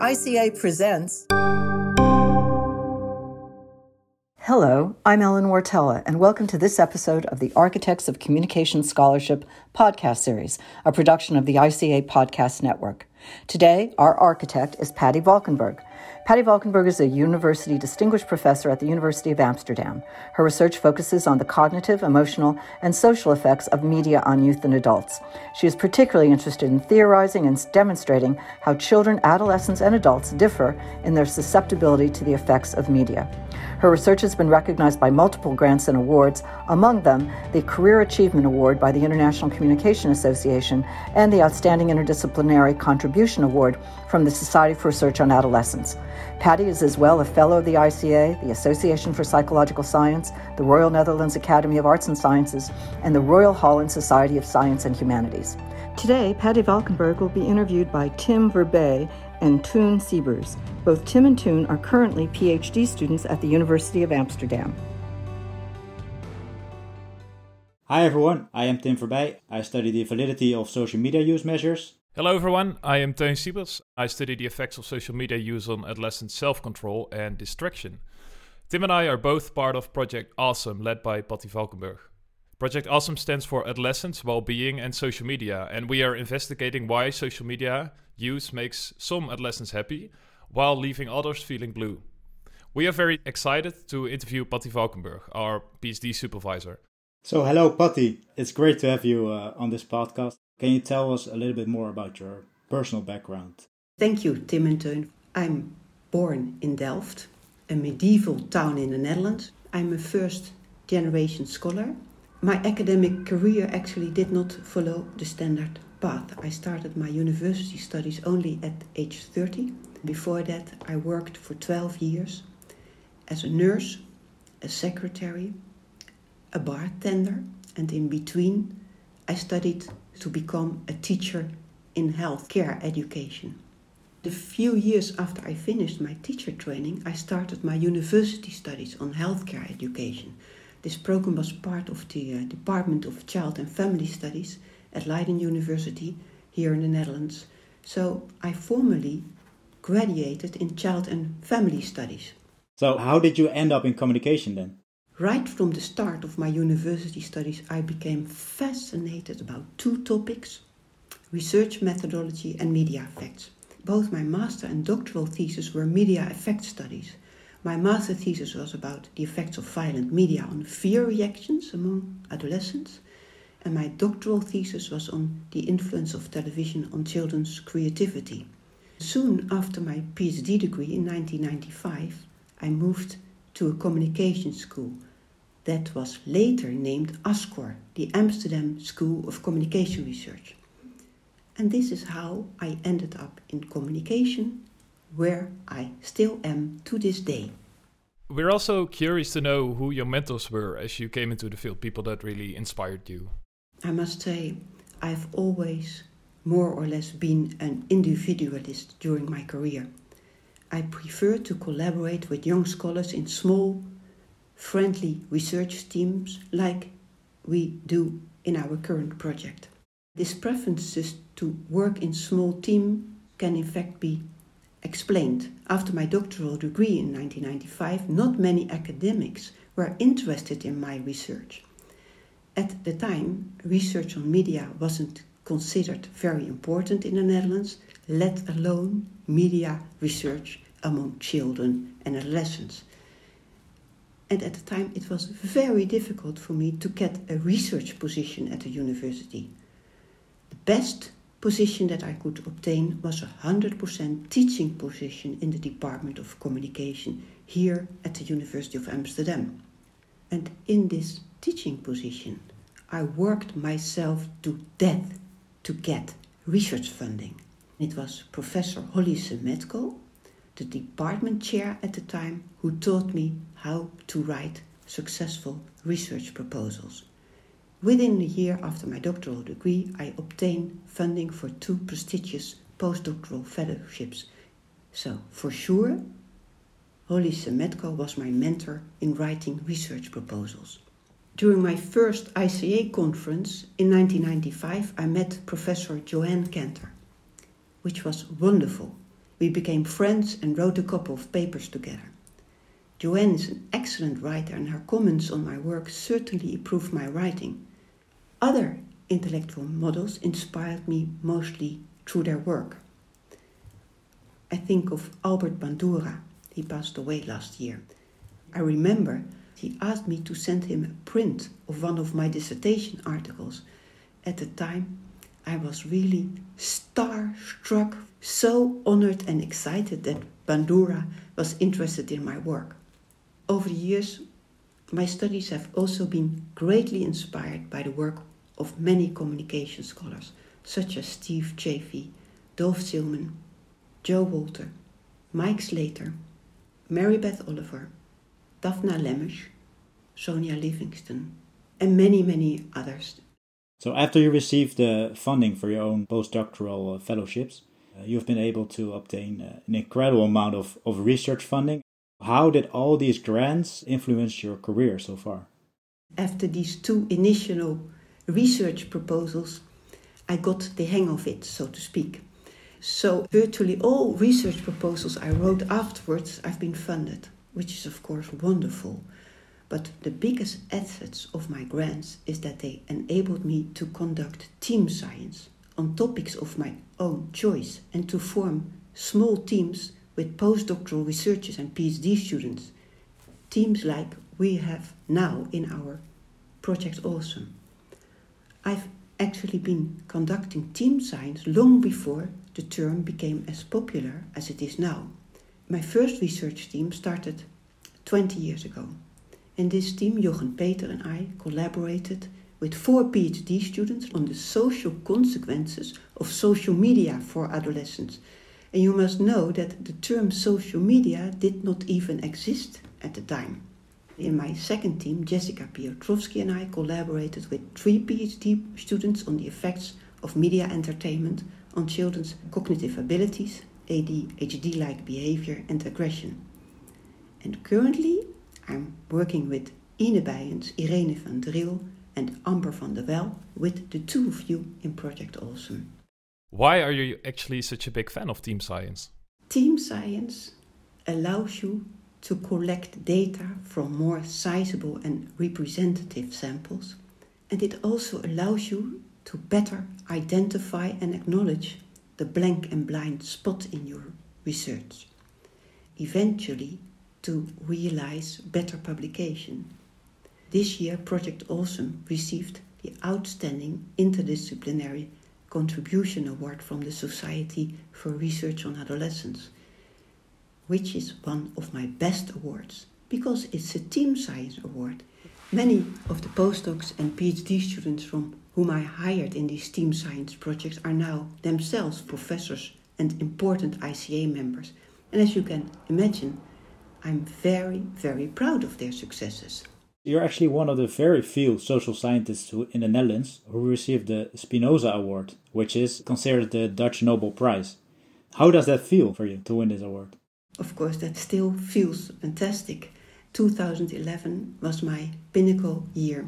ICA presents. Hello, I'm Ellen Wartella, and welcome to this episode of the Architects of Communication Scholarship podcast series, a production of the ICA Podcast Network. Today, our architect is Patti Valkenburg. Patti Valkenburg is a university distinguished professor at the University of Amsterdam. Her research focuses on the cognitive, emotional, and social effects of media on youth and adults. She is particularly interested in theorizing and demonstrating how children, adolescents, and adults differ in their susceptibility to the effects of media. Her research has been recognized by multiple grants and awards, among them the Career Achievement Award by the International Communication Association and the Outstanding Interdisciplinary Contribution Award from the Society for Research on Adolescence. Patti is as well a fellow of the ICA, the Association for Psychological Science, the Royal Netherlands Academy of Arts and Sciences, and the Royal Holland Society of Science and Humanities. Today, Patti Valkenburg will be interviewed by Tim Verbeij and Teun Siebers. Both Tim and Teun are currently PhD students at the University of Amsterdam. Hi everyone, I am Tim Verbeij. I study the validity of social media use measures. Hello everyone, I am Teun Siebers. I study the effects of social media use on adolescent self-control and distraction. Tim and I are both part of Project Awesome, led by Patti Valkenburg. Project Awesome stands for Adolescents, Well-Being and Social Media, and we are investigating why social media use makes some adolescents happy while leaving others feeling blue. We are very excited to interview Patti Valkenburg, our PhD supervisor. So, hello, Patti. It's great to have you uh, on this podcast. Can you tell us a little bit more about your personal background? Thank you, Tim and Teun. I'm born in Delft, a medieval town in the Netherlands. I'm a first generation scholar. My academic career actually did not follow the standard path. I started my university studies only at age 30. Before that, I worked for 12 years as a nurse, a secretary, a bartender, and in between, I studied to become a teacher in healthcare education. The few years after I finished my teacher training, I started my university studies on healthcare education. This program was part of the uh, Department of Child and Family Studies at Leiden University here in the Netherlands. So I formally graduated in child and family studies. So, how did you end up in communication then? Right from the start of my university studies, I became fascinated about two topics research methodology and media effects. Both my master and doctoral thesis were media effect studies. My master thesis was about the effects of violent media on fear reactions among adolescents, and my doctoral thesis was on the influence of television on children's creativity. Soon after my PhD degree in 1995, I moved to a communication school that was later named ASCOR, the Amsterdam School of Communication Research. And this is how I ended up in communication, where I still am to this day. We're also curious to know who your mentors were as you came into the field, people that really inspired you. I must say, I've always more or less been an individualist during my career. I prefer to collaborate with young scholars in small friendly research teams like we do in our current project. This preference to work in small team can in fact be explained. After my doctoral degree in 1995, not many academics were interested in my research. At the time, research on media wasn't considered very important in the Netherlands, let alone media research among children and adolescents. And at the time, it was very difficult for me to get a research position at the university. The best position that I could obtain was a 100% teaching position in the Department of Communication here at the University of Amsterdam. And in this teaching position, I worked myself to death to get research funding. It was Professor Holli Semetko the department chair at the time who taught me how to write successful research proposals. Within a year after my doctoral degree, I obtained funding for two prestigious postdoctoral fellowships. So, for sure, Holli Semetko was my mentor in writing research proposals. During my first ICA conference in 1995, I met Professor Joanne Cantor, which was wonderful We became friends and wrote a couple of papers together. Joanne is an excellent writer, and her comments on my work certainly improved my writing. Other intellectual models inspired me mostly through their work. I think of Albert Bandura, he passed away last year. I remember he asked me to send him a print of one of my dissertation articles. At the time, I was really star-struck, so honored and excited that Bandura was interested in my work. Over the years, my studies have also been greatly inspired by the work of many communication scholars, such as Steve Chaffee, Dolf Zillmann, Joe Walther, Mike Slater, Mary Beth Oliver, Dafna Lemish, Sonia Livingstone, and many, many others. So, after you received the funding for your own postdoctoral fellowships, you've been able to obtain uh, an incredible amount of, of research funding. How did all these grants influence your career so far? After these two initial research proposals, I got the hang of it, so to speak. So, virtually all research proposals I wrote afterwards, I've been funded, which is, of course, wonderful. But the biggest assets of my grants is that they enabled me to conduct team science on topics of my own choice and to form small teams with postdoctoral researchers and PhD students. Teams like we have now in our Project Awesome. I've actually been conducting team science long before the term became as popular as it is now. My first research team started 20 years ago. In this team, Jochen Peter and I collaborated with four PhD students on the social consequences of social media for adolescents. And you must know that the term social media did not even exist at the time. In my second team, Jessica Piotrowski and I collaborated with three PhD students on the effects of media entertainment on children's cognitive abilities, ADHD like behavior, and aggression. And currently, I'm working with Ine Beyens, Irene van Driel, and Amber van der Wal with the two of you in Project Awesome. Why are you actually such a big fan of team science? Team science allows you to collect data from more sizable and representative samples, and it also allows you to better identify and acknowledge the blank and blind spot in your research. Eventually, to realize better publication. This year, Project Awesome received the Outstanding Interdisciplinary Contribution Award from the Society for Research on Adolescence, which is one of my best awards because it's a team science award. Many of the postdocs and PhD students from whom I hired in these team science projects are now themselves professors and important ICA members. And as you can imagine, I'm very, very proud of their successes. You're actually one of the very few social scientists who, in the Netherlands who received the Spinoza Award, which is considered the Dutch Nobel Prize. How does that feel for you to win this award? Of course, that still feels fantastic. 2011 was my pinnacle year.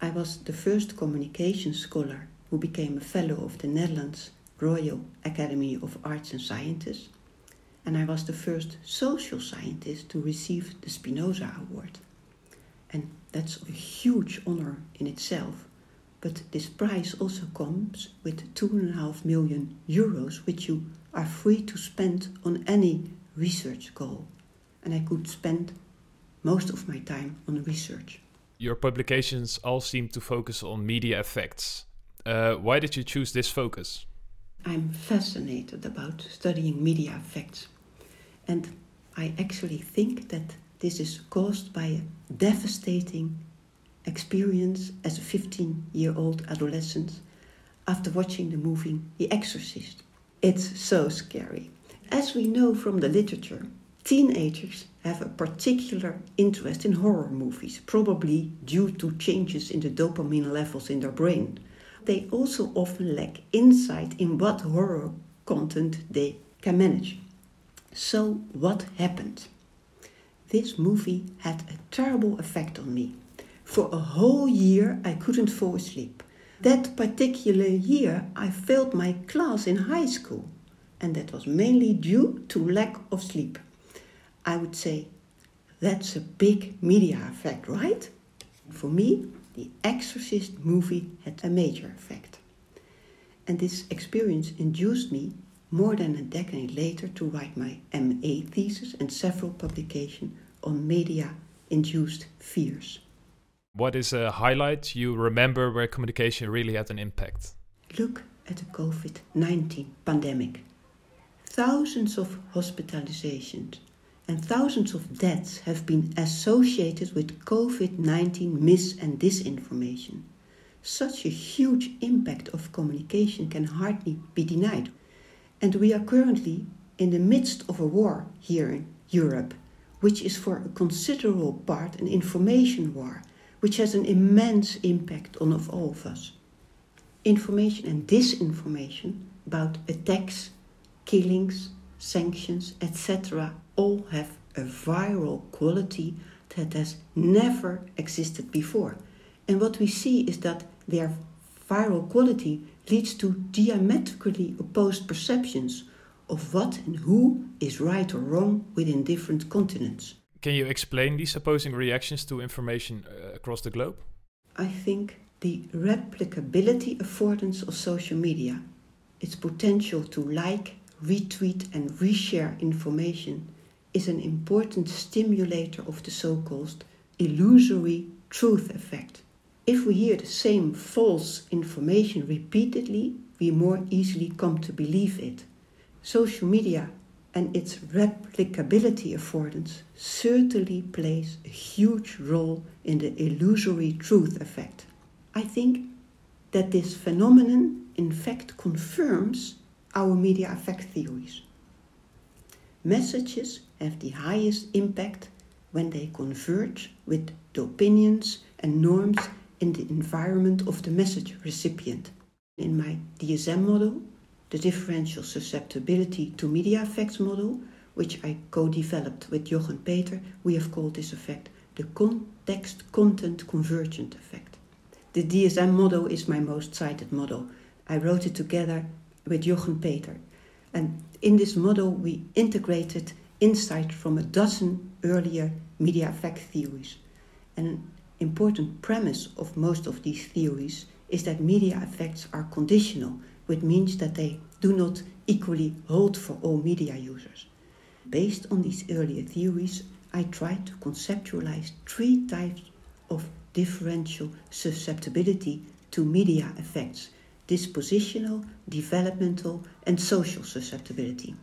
I was the first communication scholar who became a fellow of the Netherlands Royal Academy of Arts and Sciences, and I was the first social scientist to receive the Spinoza Award. And that's a huge honor in itself. But this prize also comes with two and a half million euros, which you are free to spend on any research goal. And I could spend most of my time on research your publications all seem to focus on media effects. Uh, why did you choose this focus? I'm fascinated about studying media effects, and I actually think that this is caused by a devastating experience as a 15 year old adolescent after watching the movie The Exorcist. It's so scary. As we know from the literature, Teenagers have a particular interest in horror movies, probably due to changes in the dopamine levels in their brain. They also often lack insight in what horror content they can manage. So, what happened? This movie had a terrible effect on me. For a whole year, I couldn't fall asleep. That particular year, I failed my class in high school. and that was mainly due to lack of sleep. I would say that's a big media effect, right? For me, the Exorcist movie had a major effect. And this experience induced me more than a decade later to write my MA thesis and several publications on media induced fears. What is a highlight you remember where communication really had an impact? Look at the COVID 19 pandemic. Thousands of hospitalizations and thousands of deaths have been associated with COVID 19 mis and disinformation. Such a huge impact of communication can hardly be denied. And we are currently in the midst of a war here in Europe, which is for a considerable part an information war, which has an immense impact on all of us. Information and disinformation about attacks, killings, sanctions, etc., all have a viral quality that has never existed before. And what we see is that their viral quality leads to diametrically opposed perceptions of what and who is right or wrong within different continents. Can you explain these opposing reactions to information uh, across the globe? I think the replicability affordance of social media, its potential to like, retweet, and reshare information, is an important stimulator of the so called illusory truth effect. If we hear the same false information repeatedly, we more easily come to believe it. Social media and its replicability affordance certainly plays a huge role in the illusory truth effect. I think that this phenomenon in fact confirms our media effect theories. Messages have the highest impact when they converge with the opinions and norms in the environment of the message recipient. In my DSM model, the differential susceptibility to media effects model, which I co developed with Jochen Peter, we have called this effect the context content convergent effect. The DSM model is my most cited model. I wrote it together with Jochen Peter. And in this model, we integrated insight from a dozen earlier media effect theories. And important premise of most of these theories is that media effects are conditional, which means that they do not equally hold for all media users. Based on these earlier theories, I tried to conceptualize three types of differential susceptibility to media effects dispositional, developmental, and social susceptibility.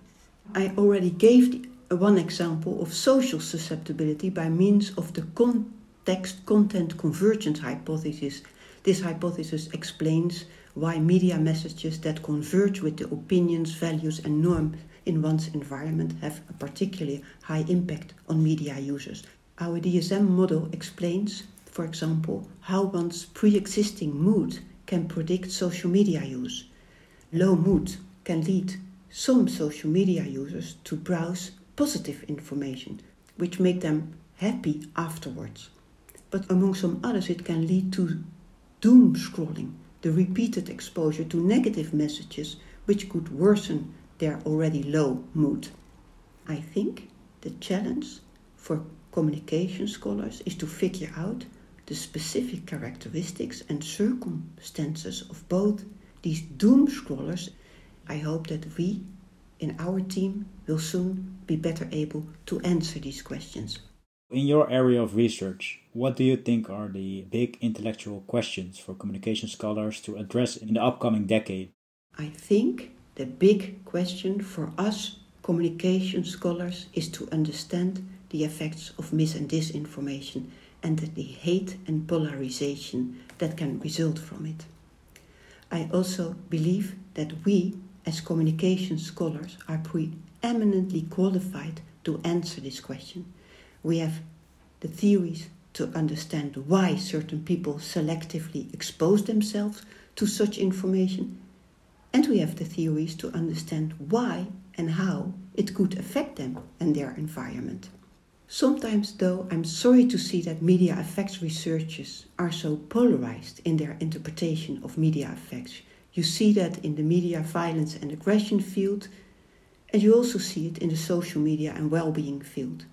I already gave uh, one example of social susceptibility by means of the context content convergence hypothesis. This hypothesis explains why media messages that converge with the opinions, values, and norms in one's environment have a particularly high impact on media users. Our DSM model explains, for example, how one's pre existing mood can predict social media use. Low mood can lead some social media users to browse positive information, which make them happy afterwards but among some others, it can lead to doom scrolling, the repeated exposure to negative messages, which could worsen their already low mood. I think the challenge for communication scholars is to figure out the specific characteristics and circumstances of both these doom scrollers. I hope that we in our team will soon be better able to answer these questions. In your area of research, what do you think are the big intellectual questions for communication scholars to address in the upcoming decade? I think the big question for us communication scholars is to understand the effects of mis and disinformation and the hate and polarization that can result from it. I also believe that we, as communication scholars, are preeminently qualified to answer this question we have the theories to understand why certain people selectively expose themselves to such information, and we have the theories to understand why and how it could affect them and their environment. Sometimes, though, I'm sorry to see that media effects researchers are so polarized in their interpretation of media effects. You see that in the media violence and aggression field, And you also see it in the social media and well being field.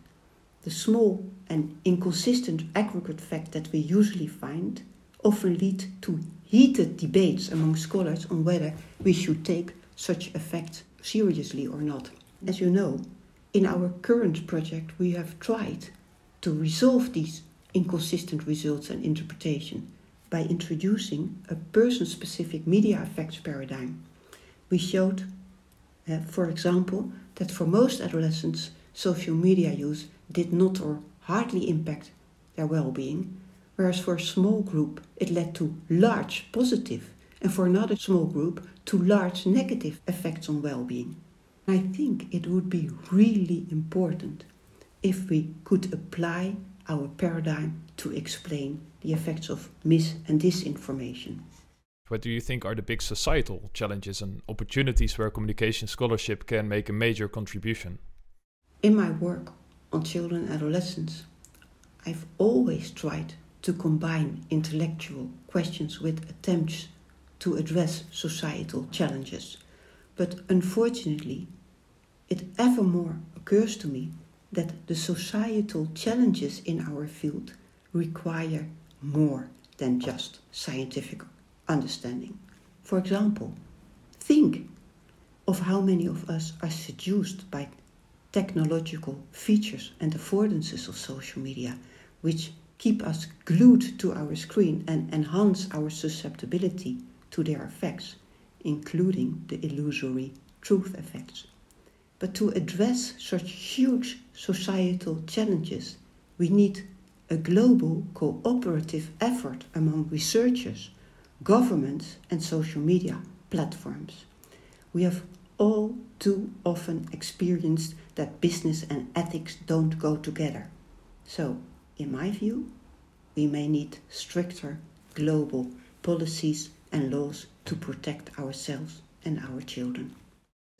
The small and inconsistent aggregate fact that we usually find often lead to heated debates among scholars on whether we should take such fact seriously or not. As you know, in our current project, we have tried to resolve these inconsistent results and interpretation by introducing a person specific media effects paradigm. We showed, uh, for example, that for most adolescents, social media use did not or hardly impact their well being, whereas for a small group it led to large positive, and for another small group to large negative effects on well being. I think it would be really important if we could apply our paradigm to explain the effects of mis and disinformation. What do you think are the big societal challenges and opportunities where communication scholarship can make a major contribution? In my work on children and adolescents, I've always tried to combine intellectual questions with attempts to address societal challenges. But unfortunately, it ever more occurs to me that the societal challenges in our field require more than just scientific understanding. For example, think of how many of us are seduced by technological features and affordances of social media, which keep us glued to our screen and enhance our susceptibility to their effects, including the illusory truth effects. But to address such huge societal challenges, we need a global cooperative effort among researchers, governments, and social media platforms. We have all too often experienced that business and ethics don't go together. So, in my view, we may need stricter global policies and laws to protect ourselves and our children.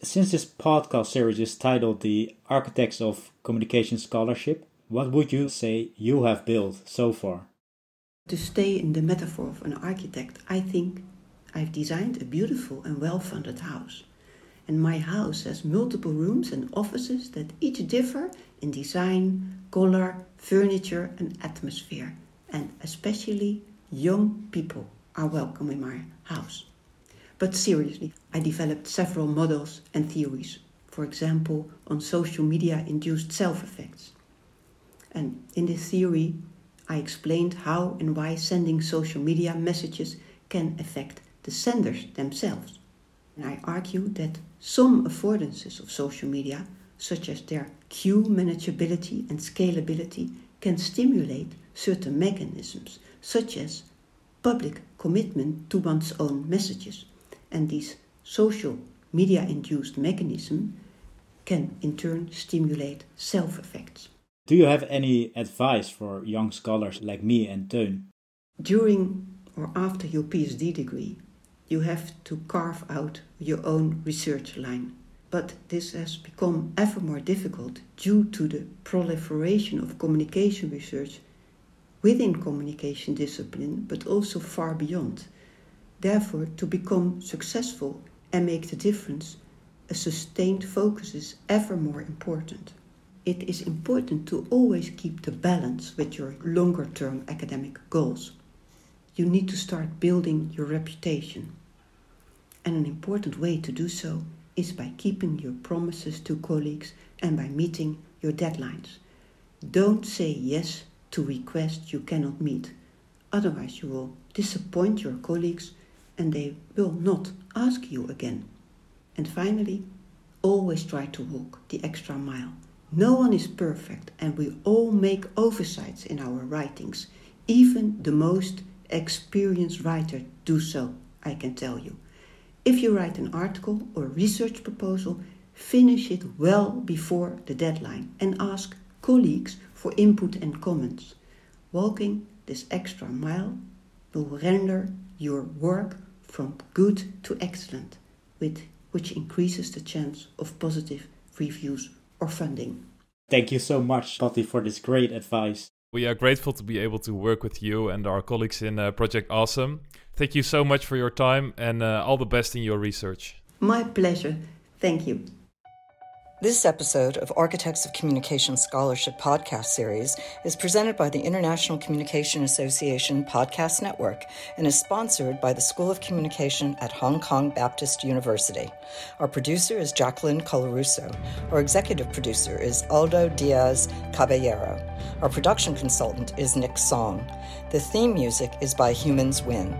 Since this podcast series is titled The Architects of Communication Scholarship, what would you say you have built so far? To stay in the metaphor of an architect, I think I've designed a beautiful and well funded house. And my house has multiple rooms and offices that each differ in design, color, furniture, and atmosphere. And especially young people are welcome in my house. But seriously, I developed several models and theories, for example, on social media induced self effects. And in this theory, I explained how and why sending social media messages can affect the senders themselves. And I argue that some affordances of social media, such as their cue manageability and scalability, can stimulate certain mechanisms, such as public commitment to one's own messages and these social media induced mechanisms can in turn stimulate self effects. Do you have any advice for young scholars like me and Teun? During or after your PhD degree, you have to carve out your own research line. But this has become ever more difficult due to the proliferation of communication research within communication discipline, but also far beyond. Therefore, to become successful and make the difference, a sustained focus is ever more important. It is important to always keep the balance with your longer term academic goals. You need to start building your reputation. And an important way to do so is by keeping your promises to colleagues and by meeting your deadlines. Don't say yes to requests you cannot meet, otherwise, you will disappoint your colleagues and they will not ask you again. And finally, always try to walk the extra mile. No one is perfect, and we all make oversights in our writings. Even the most experienced writer do so, I can tell you. If you write an article or research proposal, finish it well before the deadline and ask colleagues for input and comments. Walking this extra mile will render your work from good to excellent, with, which increases the chance of positive reviews or funding. Thank you so much, Patti, for this great advice. We are grateful to be able to work with you and our colleagues in uh, Project Awesome. Thank you so much for your time and uh, all the best in your research. My pleasure. Thank you. This episode of Architects of Communication Scholarship podcast series is presented by the International Communication Association Podcast Network and is sponsored by the School of Communication at Hong Kong Baptist University. Our producer is Jacqueline Colarusso. Our executive producer is Aldo Diaz Caballero. Our production consultant is Nick Song. The theme music is by Humans Win.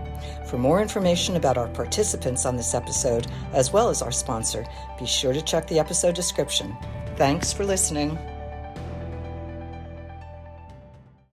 For more information about our participants on this episode, as well as our sponsor, be sure to check the episode description. Thanks for listening.